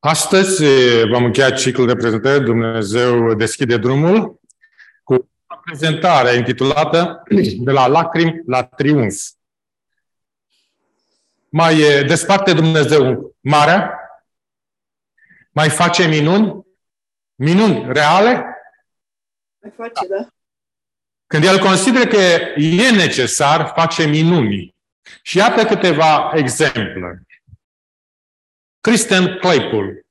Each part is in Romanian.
Astăzi eh, vom încheia ciclul de prezentări Dumnezeu deschide drumul cu o prezentare intitulată De la lacrimi la triumf. Mai eh, desparte Dumnezeu marea? Mai face minuni? Minuni reale? Mai face, da. Când el consideră că e necesar, face minuni. Și iată câteva exemple. Christian Claypool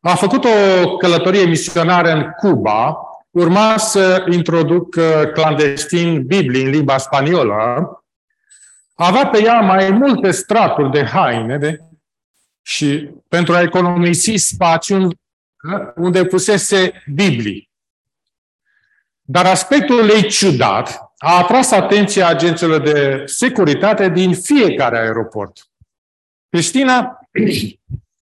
a făcut o călătorie misionară în Cuba, urma să introduc clandestin Biblie în limba spaniolă, avea pe ea mai multe straturi de haine de, și pentru a economisi spațiu unde pusese Biblii. Dar aspectul ei ciudat a atras atenția agenților de securitate din fiecare aeroport. Cristina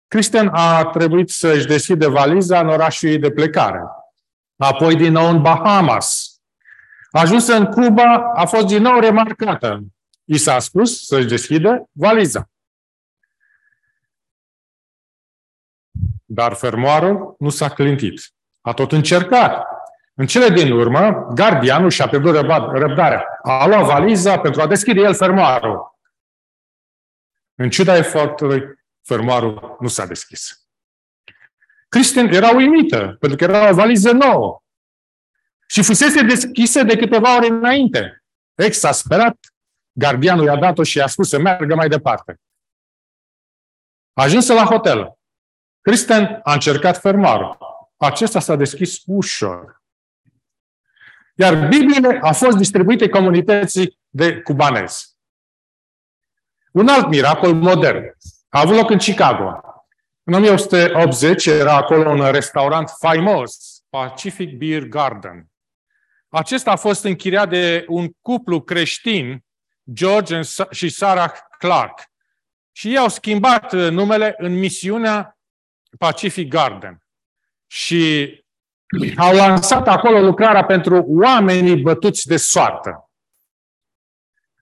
Cristian a trebuit să-și deschide valiza în orașul ei de plecare. Apoi din nou în Bahamas. A ajuns în Cuba, a fost din nou remarcată. I s-a spus să-și deschide valiza. Dar fermoarul nu s-a clintit. A tot încercat. În cele din urmă, gardianul și-a pierdut răbdarea. A luat valiza pentru a deschide el fermoarul. În ciuda efortului, fermoarul nu s-a deschis. Cristian era uimită, pentru că era o valiză nouă. Și fusese deschisă de câteva ore înainte. Exasperat, gardianul i-a dat-o și i-a spus să meargă mai departe. Ajunsă la hotel. Cristian a încercat fermoarul. Acesta s-a deschis ușor. Iar Bibliile a fost distribuite comunității de cubanezi. Un alt miracol modern. A avut loc în Chicago. În 1980 era acolo un restaurant faimos, Pacific Beer Garden. Acesta a fost închiriat de un cuplu creștin, George și Sarah Clark. Și ei au schimbat uh, numele în misiunea Pacific Garden. Și au lansat acolo lucrarea pentru oamenii bătuți de soartă.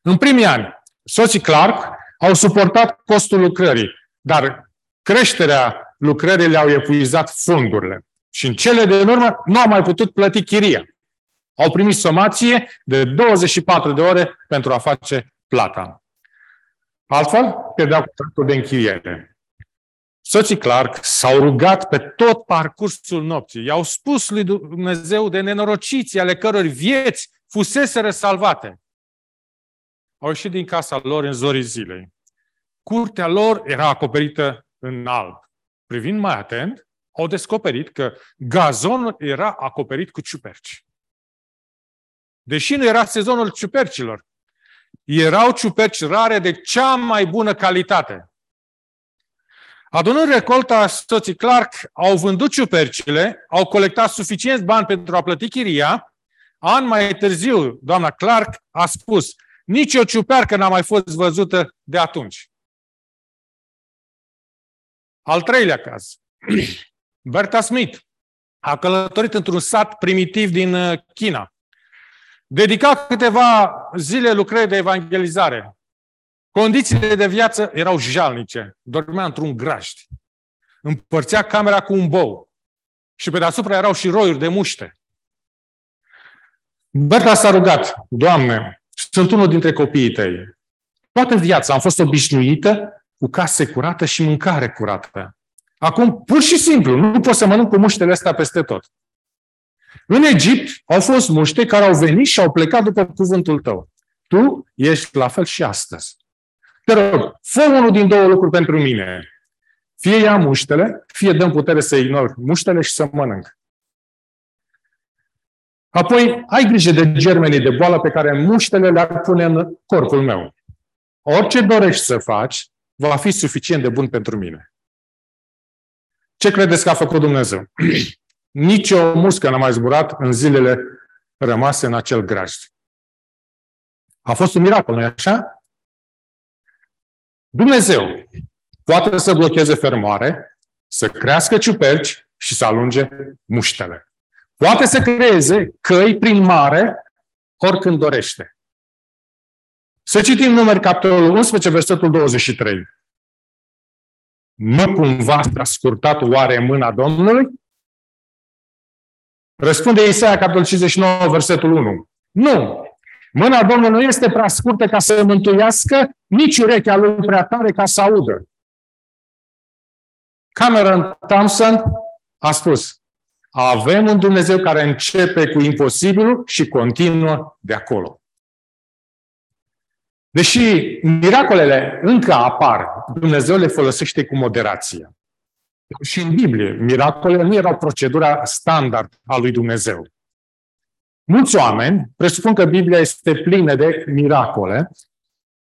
În primii ani, soții Clark au suportat costul lucrării, dar creșterea lucrării le-au epuizat fondurile. Și în cele de urmă nu au mai putut plăti chiria. Au primit somație de 24 de ore pentru a face plata. Altfel, pierdeau contractul de închiriere. Soții Clark s-au rugat pe tot parcursul nopții. I-au spus lui Dumnezeu de nenorociții ale căror vieți fuseseră salvate au ieșit din casa lor în zorii zilei. Curtea lor era acoperită în alb. Privind mai atent, au descoperit că gazonul era acoperit cu ciuperci. Deși nu era sezonul ciupercilor, erau ciuperci rare de cea mai bună calitate. Adunând recolta, soții Clark au vândut ciupercile, au colectat suficienți bani pentru a plăti chiria. An mai târziu, doamna Clark a spus, nici o ciupercă n-a mai fost văzută de atunci. Al treilea caz. Berta Smith a călătorit într-un sat primitiv din uh, China. Dedica câteva zile lucrării de evangelizare. Condițiile de viață erau jalnice. Dormea într-un grajd. Împărțea camera cu un bou. Și pe deasupra erau și roiuri de muște. Berta s-a rugat, Doamne, sunt unul dintre copiii tăi. Toată viața am fost obișnuită cu case curată și mâncare curată. Acum, pur și simplu, nu pot să mănânc cu muștele astea peste tot. În Egipt au fost muște care au venit și au plecat după cuvântul tău. Tu ești la fel și astăzi. Te rog, fă unul din două lucruri pentru mine. Fie ia muștele, fie dăm putere să ignor muștele și să mănânc. Apoi, ai grijă de germenii de boală pe care muștele le-ar pune în corpul meu. Orice dorești să faci, va fi suficient de bun pentru mine. Ce credeți că a făcut Dumnezeu? Nici o muscă n-a mai zburat în zilele rămase în acel graj. A fost un miracol, nu-i așa? Dumnezeu poate să blocheze fermoare, să crească ciuperci și să alunge muștele. Poate să creeze căi prin mare oricând dorește. Să citim numeri capitolul 11, versetul 23. nu cumva s-a scurtat oare mâna Domnului? Răspunde Isaia, capitolul 59, versetul 1. Nu! Mâna Domnului nu este prea scurtă ca să mântuiască, nici urechea lui prea tare ca să audă. Cameron Thompson a spus, avem un Dumnezeu care începe cu imposibilul și continuă de acolo. Deși miracolele încă apar, Dumnezeu le folosește cu moderație. Și în Biblie, miracolele nu erau procedura standard a lui Dumnezeu. Mulți oameni presupun că Biblia este plină de miracole.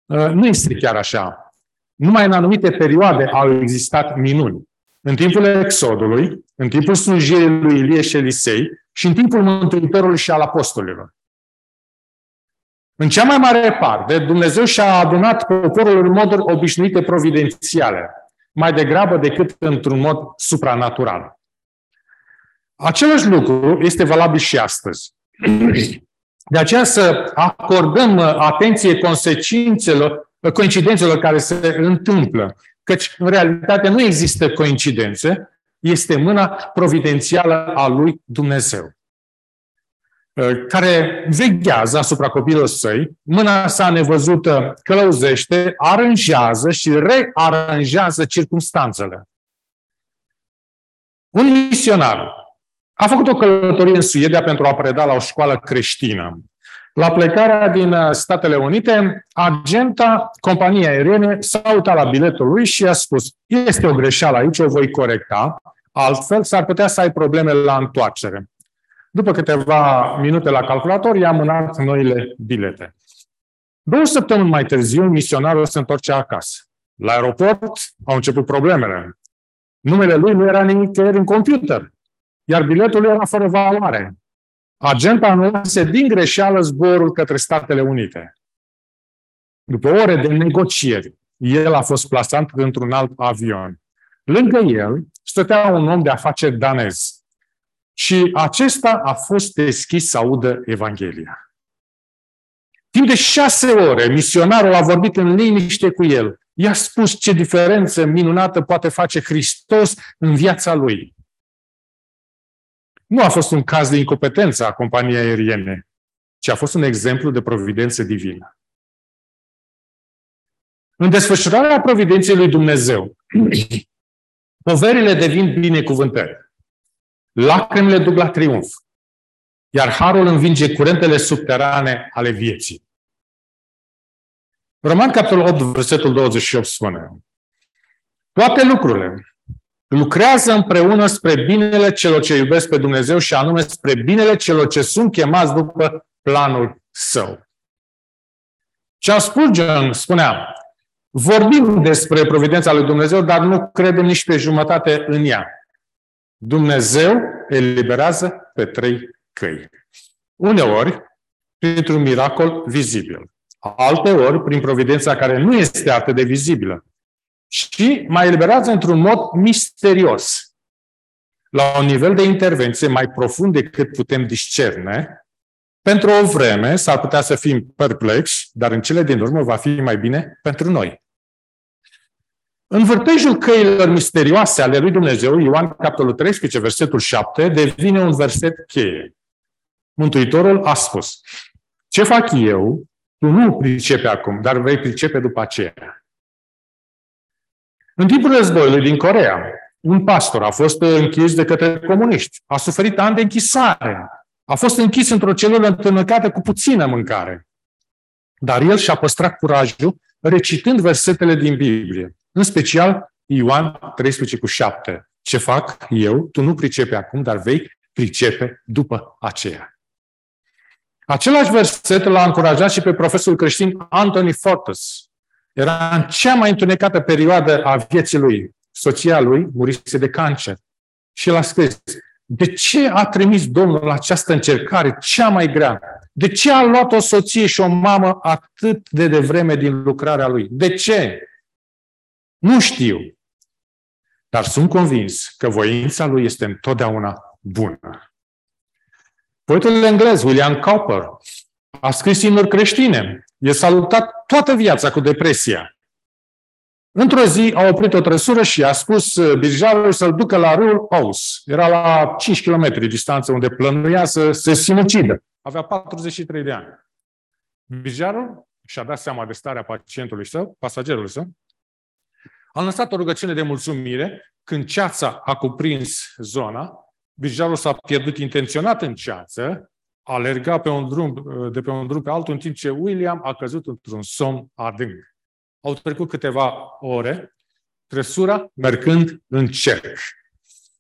Uh, nu este chiar așa. Numai în anumite perioade au existat minuni. În timpul Exodului, în timpul slujirii lui Ilie și Elisei și în timpul Mântuitorului și al apostolilor. În cea mai mare parte, Dumnezeu și-a adunat poporul în moduri obișnuite providențiale, mai degrabă decât într-un mod supranatural. Același lucru este valabil și astăzi. De aceea să acordăm atenție consecințelor, coincidențelor care se întâmplă. Căci, în realitate, nu există coincidențe, este mâna providențială a lui Dumnezeu. Uh, care veghează asupra copilului săi, mâna sa nevăzută călăuzește, aranjează și rearanjează circumstanțele. Un misionar a făcut o călătorie în Suedia pentru a preda la o școală creștină. La plecarea din uh, Statele Unite, agenta companiei aeriene s-a uitat la biletul lui și a spus este o greșeală aici, o voi corecta, altfel s-ar putea să ai probleme la întoarcere. După câteva minute la calculator, i-am mânat noile bilete. Două săptămâni mai târziu, misionarul se întorce acasă. La aeroport au început problemele. Numele lui nu era nimic în computer, iar biletul era fără valoare. Agenta anulase din greșeală zborul către Statele Unite. După ore de negocieri, el a fost plasat într-un alt avion. Lângă el stătea un om de afaceri danez, și acesta a fost deschis să audă Evanghelia. Timp de șase ore, misionarul a vorbit în liniște cu el. I-a spus ce diferență minunată poate face Hristos în viața lui. Nu a fost un caz de incompetență a companiei aeriene, ci a fost un exemplu de providență divină. În desfășurarea providenței lui Dumnezeu, poverile devin binecuvântări. Lacrimile duc la triumf, iar harul învinge curentele subterane ale vieții. Roman, capitolul 8, versetul 28 spune Toate lucrurile lucrează împreună spre binele celor ce iubesc pe Dumnezeu și anume spre binele celor ce sunt chemați după planul său. Charles Spurgeon spunea, vorbim despre providența lui Dumnezeu, dar nu credem nici pe jumătate în ea. Dumnezeu eliberează pe trei căi. Uneori, printr-un miracol vizibil. Alteori, prin providența care nu este atât de vizibilă. Și mai eliberează într-un mod misterios. La un nivel de intervenție mai profund decât putem discerne, pentru o vreme s-ar putea să fim perplexi, dar în cele din urmă va fi mai bine pentru noi. În vârtejul căilor misterioase ale lui Dumnezeu, Ioan capitolul 13, versetul 7, devine un verset cheie. Mântuitorul a spus, ce fac eu, tu nu pricepe acum, dar vei pricepe după aceea. În timpul războiului din Corea, un pastor a fost închis de către comuniști. A suferit ani de închisare. A fost închis într-o celulă întâlnăcată cu puțină mâncare. Dar el și-a păstrat curajul recitând versetele din Biblie. În special Ioan 13 cu 7. Ce fac eu, tu nu pricepe acum, dar vei pricepe după aceea. Același verset l-a încurajat și pe profesorul creștin Anthony Fortes. Era în cea mai întunecată perioadă a vieții lui. Soția lui murise de cancer. Și el a scris, de ce a trimis Domnul această încercare cea mai grea? De ce a luat o soție și o mamă atât de devreme din lucrarea lui? De ce? Nu știu. Dar sunt convins că voința lui este întotdeauna bună. Poetul englez William Cowper a scris imnuri creștine. E salutat toată viața cu depresia. Într-o zi a oprit o trăsură și a spus uh, birjarului să-l ducă la râul Ous. Era la 5 km distanță unde plănuia să se sinucidă. Avea 43 de ani. Birjarul și-a dat seama de starea pacientului său, pasagerului său, a lăsat o rugăciune de mulțumire când ceața a cuprins zona, birjarul s-a pierdut intenționat în ceață, alerga pe un drum, de pe un drum pe altul, în timp ce William a căzut într-un somn adânc. Au trecut câteva ore, trăsura mergând în cerc.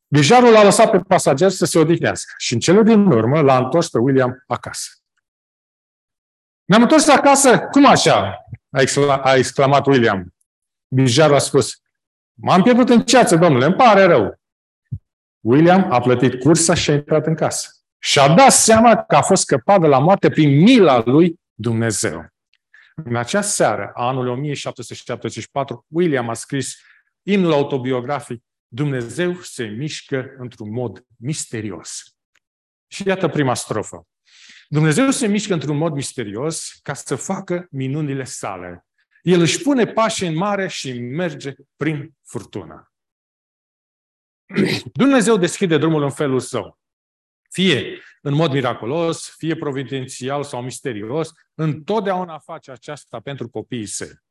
Birjarul a lăsat pe pasager să se odihnească și în cele din urmă l-a întors pe William acasă. Ne-am întors acasă? Cum așa? A exclamat William. Bijarul a spus, m-am pierdut în ceață, domnule, îmi pare rău. William a plătit cursa și a intrat în casă. Și-a dat seama că a fost scăpat de la moarte prin mila lui Dumnezeu. În acea seară, a anului 1774, William a scris imnul autobiografic Dumnezeu se mișcă într-un mod misterios. Și iată prima strofă. Dumnezeu se mișcă într-un mod misterios ca să facă minunile sale. El își pune pașii în mare și merge prin furtună. Dumnezeu deschide drumul în felul său. Fie în mod miraculos, fie providențial sau misterios, întotdeauna face aceasta pentru copiii săi.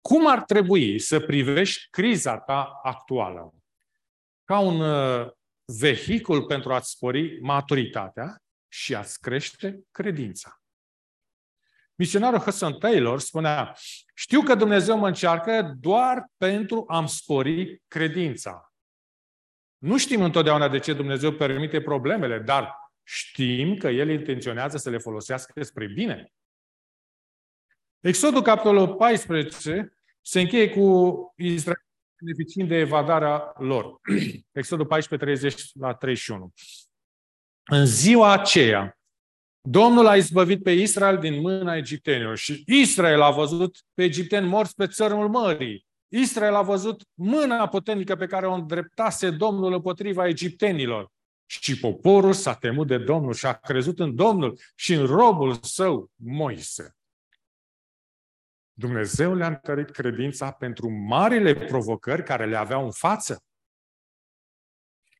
Cum ar trebui să privești criza ta actuală? Ca un uh, vehicul pentru a-ți spori maturitatea și a-ți crește credința. Misionarul Hudson Taylor spunea, știu că Dumnezeu mă încearcă doar pentru a-mi spori credința. Nu știm întotdeauna de ce Dumnezeu permite problemele, dar știm că El intenționează să le folosească spre bine. Exodul, capitolul 14, se încheie cu Israel beneficiind de evadarea lor. Exodul 14, 30 la 31. În ziua aceea, Domnul a izbăvit pe Israel din mâna egiptenilor și Israel a văzut pe egipteni morți pe țărmul mării. Israel a văzut mâna puternică pe care o îndreptase Domnul împotriva egiptenilor. Și poporul s-a temut de Domnul și a crezut în Domnul și în robul său, Moise. Dumnezeu le-a întărit credința pentru marile provocări care le aveau în față.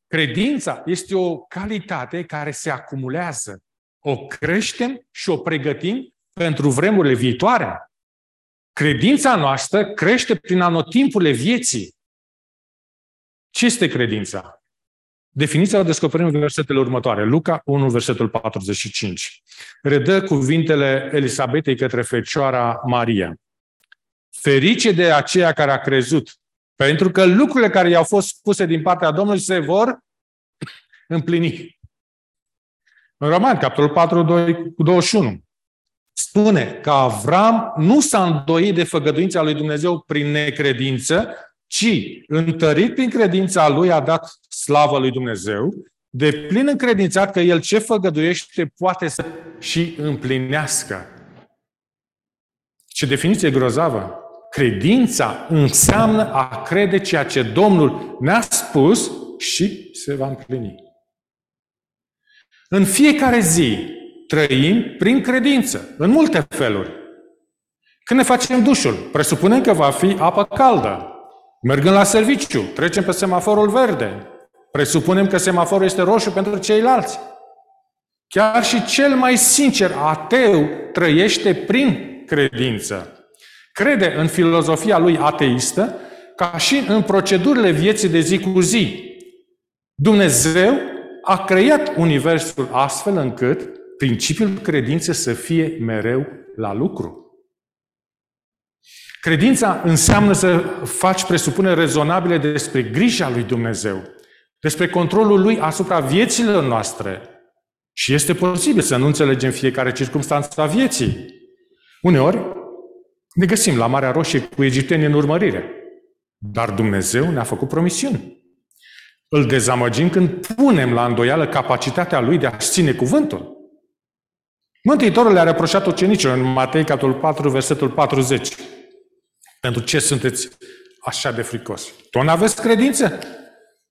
Credința este o calitate care se acumulează. O creștem și o pregătim pentru vremurile viitoare. Credința noastră crește prin anotimpurile vieții. Ce este credința? Definiția o descoperim în versetele următoare. Luca 1, versetul 45. Redă cuvintele Elisabetei către Fecioara Maria. Ferice de aceea care a crezut, pentru că lucrurile care i-au fost spuse din partea Domnului se vor împlini. În Roman, capitolul 4, 2, 21, spune că Avram nu s-a îndoit de făgăduința lui Dumnezeu prin necredință, ci, întărit prin credința lui, a dat slavă lui Dumnezeu, de plin încredințat că el ce făgăduiește poate să și împlinească. Ce definiție grozavă! Credința înseamnă a crede ceea ce Domnul ne-a spus și se va împlini. În fiecare zi trăim prin credință, în multe feluri. Când ne facem dușul, presupunem că va fi apă caldă. Mergând la serviciu, trecem pe semaforul verde. Presupunem că semaforul este roșu pentru ceilalți. Chiar și cel mai sincer ateu trăiește prin credință crede în filozofia lui ateistă, ca și în procedurile vieții de zi cu zi. Dumnezeu a creat Universul astfel încât principiul credinței să fie mereu la lucru. Credința înseamnă să faci presupuneri rezonabile despre grija lui Dumnezeu, despre controlul lui asupra vieților noastre. Și este posibil să nu înțelegem fiecare circunstanță a vieții. Uneori, ne găsim la Marea Roșie cu egiptenii în urmărire. Dar Dumnezeu ne-a făcut promisiuni. Îl dezamăgim când punem la îndoială capacitatea lui de a ține cuvântul. Mântuitorul le-a reproșat ucenicilor în Matei, capitolul 4, versetul 40. Pentru ce sunteți așa de fricos? Tu nu aveți credință?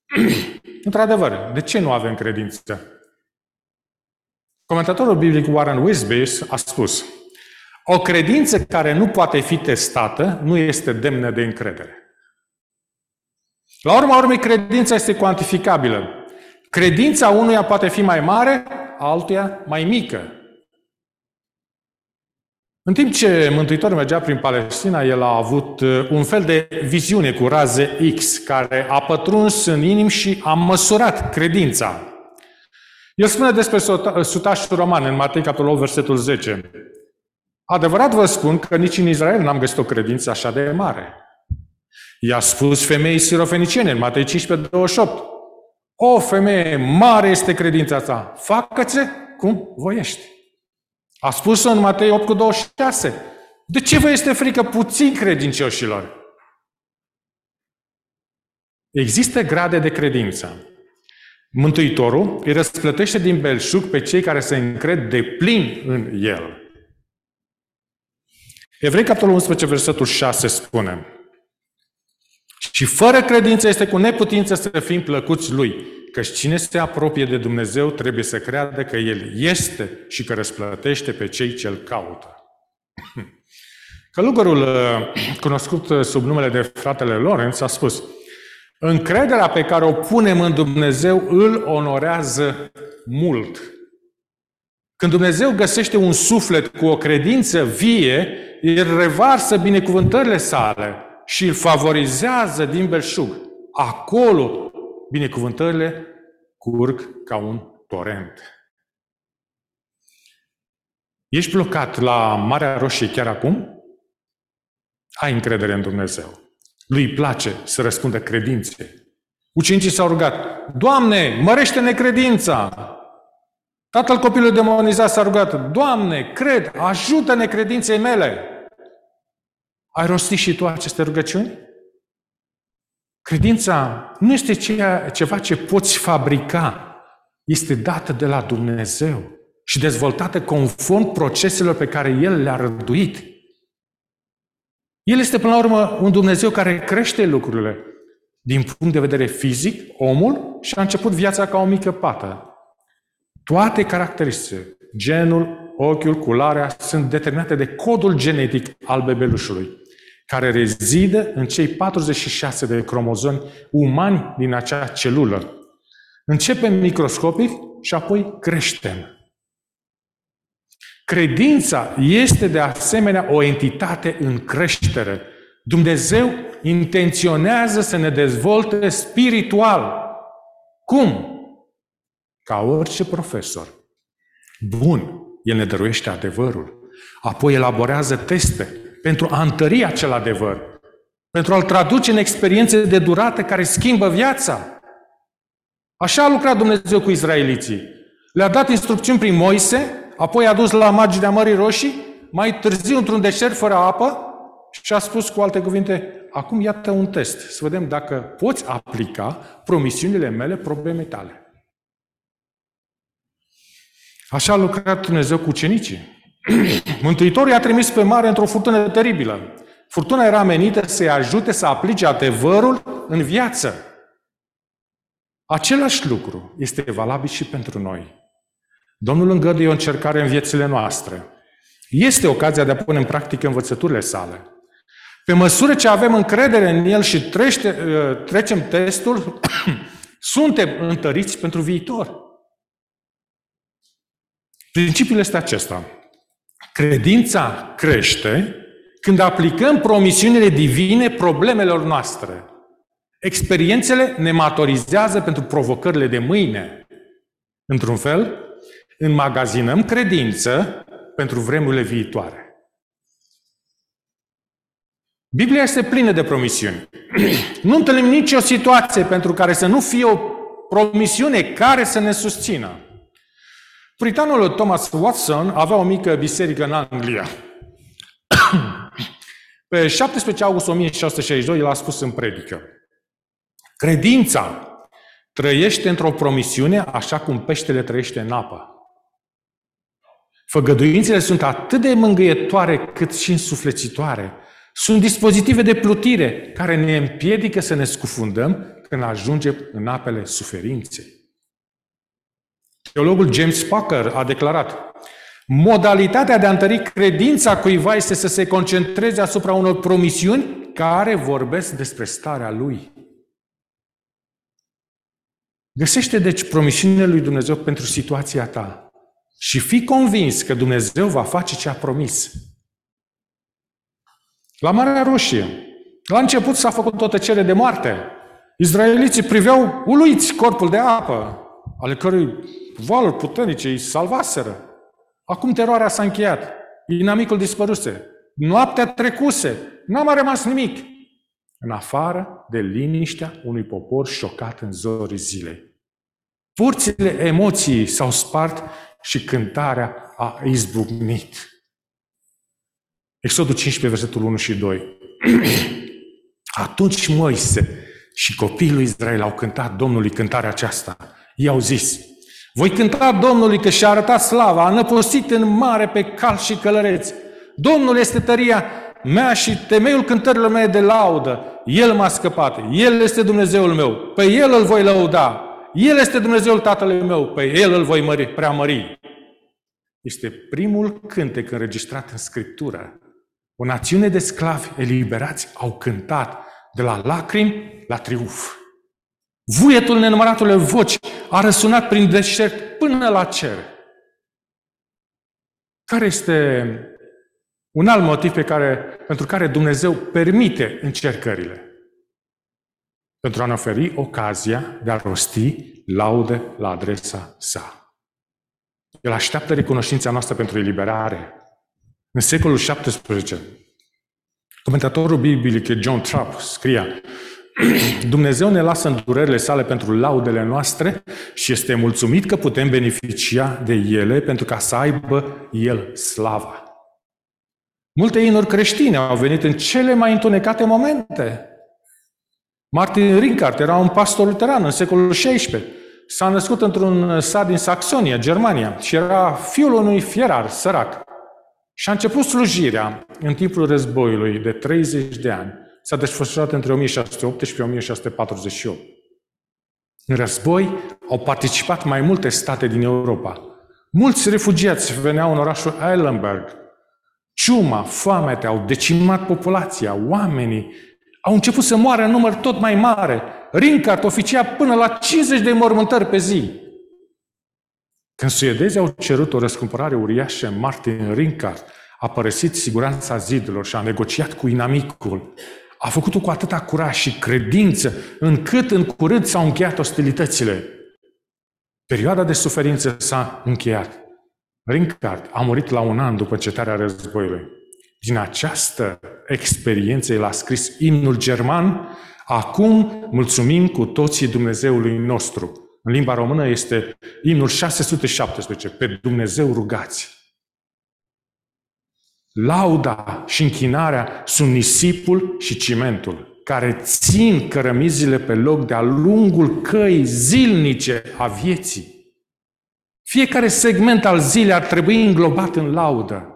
Într-adevăr, de ce nu avem credință? Comentatorul biblic Warren Wisby a spus O credință care nu poate fi testată nu este demnă de încredere. La urma urmei, credința este cuantificabilă. Credința unuia poate fi mai mare, altuia mai mică. În timp ce Mântuitorul mergea prin Palestina, el a avut uh, un fel de viziune cu raze X, care a pătruns în inim și a măsurat credința. El spune despre sutașul roman în Matei, capitolul 8, versetul 10. Adevărat vă spun că nici în Israel n-am găsit o credință așa de mare. I-a spus femeii sirofeniciene în Matei 15, 28. O femeie, mare este credința ta, facă-ți cum voiești. A spus-o în Matei 8 cu 26. De ce vă este frică puțin credincioșilor? Există grade de credință. Mântuitorul îi răsplătește din belșug pe cei care se încred de plin în El. Evrei, capitolul 11, versetul 6 spune Și fără credință este cu neputință să fim plăcuți Lui, că cine se apropie de Dumnezeu trebuie să creadă că El este și că răsplătește pe cei ce-L caută. Călugărul uh, cunoscut uh, sub numele de fratele Lorenz a spus Încrederea pe care o punem în Dumnezeu îl onorează mult. Când Dumnezeu găsește un suflet cu o credință vie, el revarsă binecuvântările sale și îl favorizează din belșug. Acolo binecuvântările curg ca un torent. Ești blocat la Marea Roșie chiar acum? Ai încredere în Dumnezeu. Lui îi place să răspundă credințe. Ucenicii s-au rugat, Doamne, mărește-ne credința! Tatăl copilului demonizat s-a rugat, Doamne, cred, ajută-ne credinței mele! Ai rostit și tu aceste rugăciuni? Credința nu este ceea, ceva ce poți fabrica, este dată de la Dumnezeu și dezvoltată conform proceselor pe care El le-a rânduit. El este, până la urmă, un Dumnezeu care crește lucrurile. Din punct de vedere fizic, omul și-a început viața ca o mică pată. Toate caracteristicile, genul, ochiul, culoarea, sunt determinate de codul genetic al bebelușului, care rezidă în cei 46 de cromozomi umani din acea celulă. Începem microscopic și apoi creștem. Credința este de asemenea o entitate în creștere. Dumnezeu intenționează să ne dezvolte spiritual. Cum? Ca orice profesor. Bun, el ne dăruiește adevărul. Apoi elaborează teste pentru a întări acel adevăr. Pentru a-l traduce în experiențe de durată care schimbă viața. Așa a lucrat Dumnezeu cu izraeliții. Le-a dat instrucțiuni prin Moise, apoi a dus la marginea Mării Roșii, mai târziu într-un deșert fără apă și a spus cu alte cuvinte, acum iată un test, să vedem dacă poți aplica promisiunile mele problemei tale. Așa a lucrat Dumnezeu cu ucenicii. Mântuitorul i-a trimis pe mare într-o furtună teribilă. Furtuna era menită să-i ajute să aplice adevărul în viață. Același lucru este valabil și pentru noi. Domnul îngăduie o încercare în viețile noastre. Este ocazia de a pune în practică învățăturile sale. Pe măsură ce avem încredere în El și trește, uh, trecem testul, suntem întăriți pentru viitor. Principiul este acesta. Credința crește când aplicăm promisiunile divine problemelor noastre. Experiențele ne matorizează pentru provocările de mâine. Într-un fel, înmagazinăm credință pentru vremurile viitoare. Biblia este plină de promisiuni. nu întâlnim nicio situație pentru care să nu fie o promisiune care să ne susțină. Britanul Thomas Watson avea o mică biserică în Anglia. Pe 17 august 1662 el a spus în predică Credința trăiește într-o promisiune așa cum peștele trăiește în apă. Făgăduințele sunt atât de mângâietoare cât și însuflețitoare. Sunt dispozitive de plutire care ne împiedică să ne scufundăm când ajungem în apele suferinței. Teologul James Packer a declarat Modalitatea de a întări credința cuiva este să se concentreze asupra unor promisiuni care vorbesc despre starea lui. Găsește deci promisiunile lui Dumnezeu pentru situația ta și fii convins că Dumnezeu va face ce a promis. La Marea Roșie, la început s-a făcut o tăcere de moarte. Izraeliții priveau uluiți corpul de apă, ale cărui valuri puternice îi salvaseră. Acum teroarea s-a încheiat. Inamicul dispăruse. Noaptea trecuse. N-a mai rămas nimic. În afară de liniștea unui popor șocat în zorii zilei. Purțile emoției s-au spart și cântarea a izbucnit. Exodul 15, versetul 1 și 2. Atunci Moise și copiii lui Israel au cântat Domnului cântarea aceasta. Ei au zis, voi cânta Domnului că și-a arătat slava, a năpustit în mare pe cal și călăreți. Domnul este tăria mea și temeiul cântărilor mele de laudă. El m-a scăpat, El este Dumnezeul meu, pe El îl voi lăuda. El este Dumnezeul Tatălui meu, pe El îl voi mări, preamări. Este primul cântec înregistrat în Scriptură. O națiune de sclavi eliberați au cântat de la lacrimi la triumf. Vuietul nenumăratule voci a răsunat prin deșert până la cer. Care este un alt motiv pe care, pentru care Dumnezeu permite încercările? Pentru a ne oferi ocazia de a rosti laude la adresa sa. El așteaptă recunoștința noastră pentru eliberare. În secolul XVII, comentatorul biblic John Trapp scria Dumnezeu ne lasă în durerile sale pentru laudele noastre și este mulțumit că putem beneficia de ele pentru ca să aibă El slava. Multe inuri creștine au venit în cele mai întunecate momente. Martin Rinkart era un pastor luteran în secolul XVI. S-a născut într-un sat din Saxonia, Germania, și era fiul unui fierar sărac. Și a început slujirea în timpul războiului de 30 de ani s-a desfășurat între 1618 și 1648. În război au participat mai multe state din Europa. Mulți refugiați veneau în orașul Eilenberg. Ciuma, foamete au decimat populația, oamenii au început să moară în număr tot mai mare. Rincart oficia până la 50 de mormântări pe zi. Când suedezii au cerut o răscumpărare uriașă, Martin Rincart a părăsit siguranța zidurilor și a negociat cu inamicul. A făcut-o cu atâta curaj și credință, încât în curând s-au încheiat ostilitățile. Perioada de suferință s-a încheiat. Rincard a murit la un an după cetarea războiului. Din această experiență el a scris imnul german, Acum mulțumim cu toții Dumnezeului nostru. În limba română este imnul 617, pe Dumnezeu rugați. Lauda și închinarea sunt nisipul și cimentul care țin cărămizile pe loc de-a lungul căii zilnice a vieții. Fiecare segment al zilei ar trebui înglobat în laudă.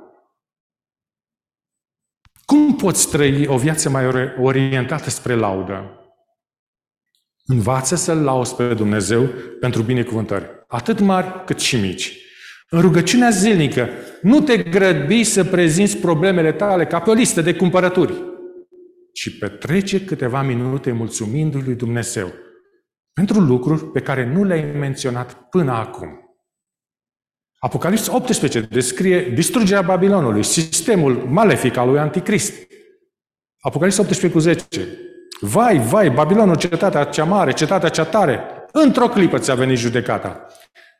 Cum poți trăi o viață mai orientată spre laudă? Învață să-L lauzi pe Dumnezeu pentru binecuvântări, atât mari cât și mici. În rugăciunea zilnică, nu te grăbi să prezinți problemele tale ca pe o listă de cumpărături, ci petrece câteva minute mulțumindu-i lui Dumnezeu pentru lucruri pe care nu le-ai menționat până acum. Apocalips 18 descrie distrugerea Babilonului, sistemul malefic al lui Anticrist. Apocalips 18 cu 10. Vai, vai, Babilonul, cetatea cea mare, cetatea cea tare, într-o clipă ți-a venit judecata.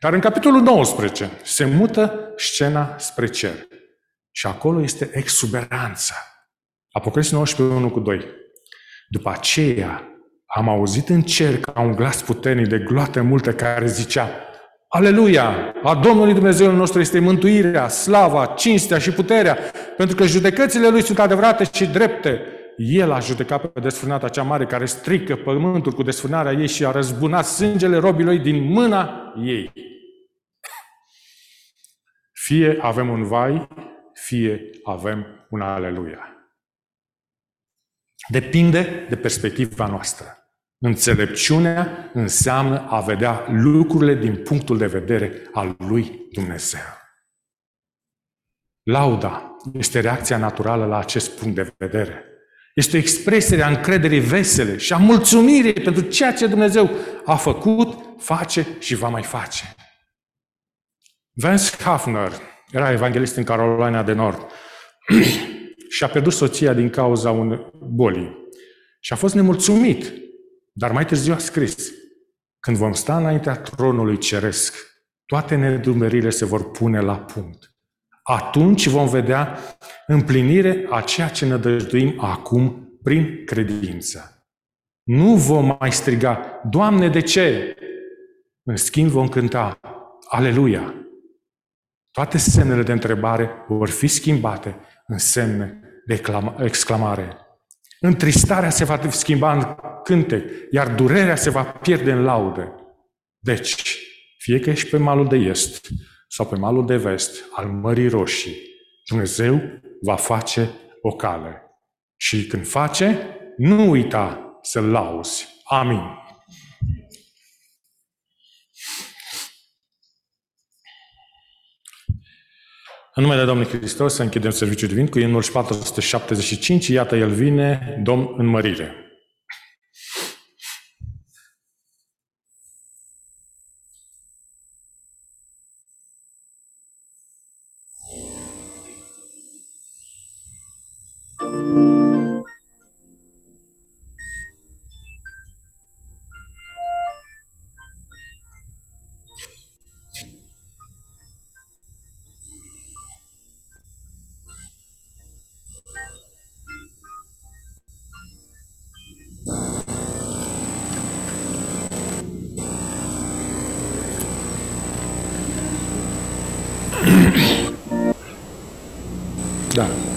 Dar în capitolul 19 se mută scena spre cer. Și acolo este exuberanța. Apocalipsa 19, 1 cu 2. După aceea am auzit în cer ca un glas puternic de gloate multe care zicea Aleluia! A Domnului Dumnezeu nostru este mântuirea, slava, cinstea și puterea, pentru că judecățile Lui sunt adevărate și drepte. El a judecat pe desfrânata cea mare care strică pământul cu desfrânarea ei și a răzbunat sângele robilor din mâna ei. Fie avem un vai, fie avem un aleluia. Depinde de perspectiva noastră. Înțelepciunea înseamnă a vedea lucrurile din punctul de vedere al lui Dumnezeu. Lauda este reacția naturală la acest punct de vedere. Este o expresie a încrederii vesele și a mulțumirii pentru ceea ce Dumnezeu a făcut, face și va mai face. Vance Hafner era evanghelist în Carolina de Nord și a pierdut soția din cauza unei boli. Și a fost nemulțumit, dar mai târziu a scris, când vom sta înaintea tronului ceresc, toate nedumerile se vor pune la punct. Atunci vom vedea împlinire a ceea ce ne dăjduim acum prin credință. Nu vom mai striga, Doamne, de ce? În schimb vom cânta, Aleluia! Toate semnele de întrebare vor fi schimbate în semne de exclamare. Întristarea se va schimba în cântec, iar durerea se va pierde în laudă. Deci, fie că ești pe malul de est sau pe malul de vest al Mării Roșii, Dumnezeu va face o cale. Și când face, nu uita să-L lauzi. Amin. În numele Domnului Hristos să închidem serviciul divin cu imnul 475. Iată, El vine, Domn în mărire. Да.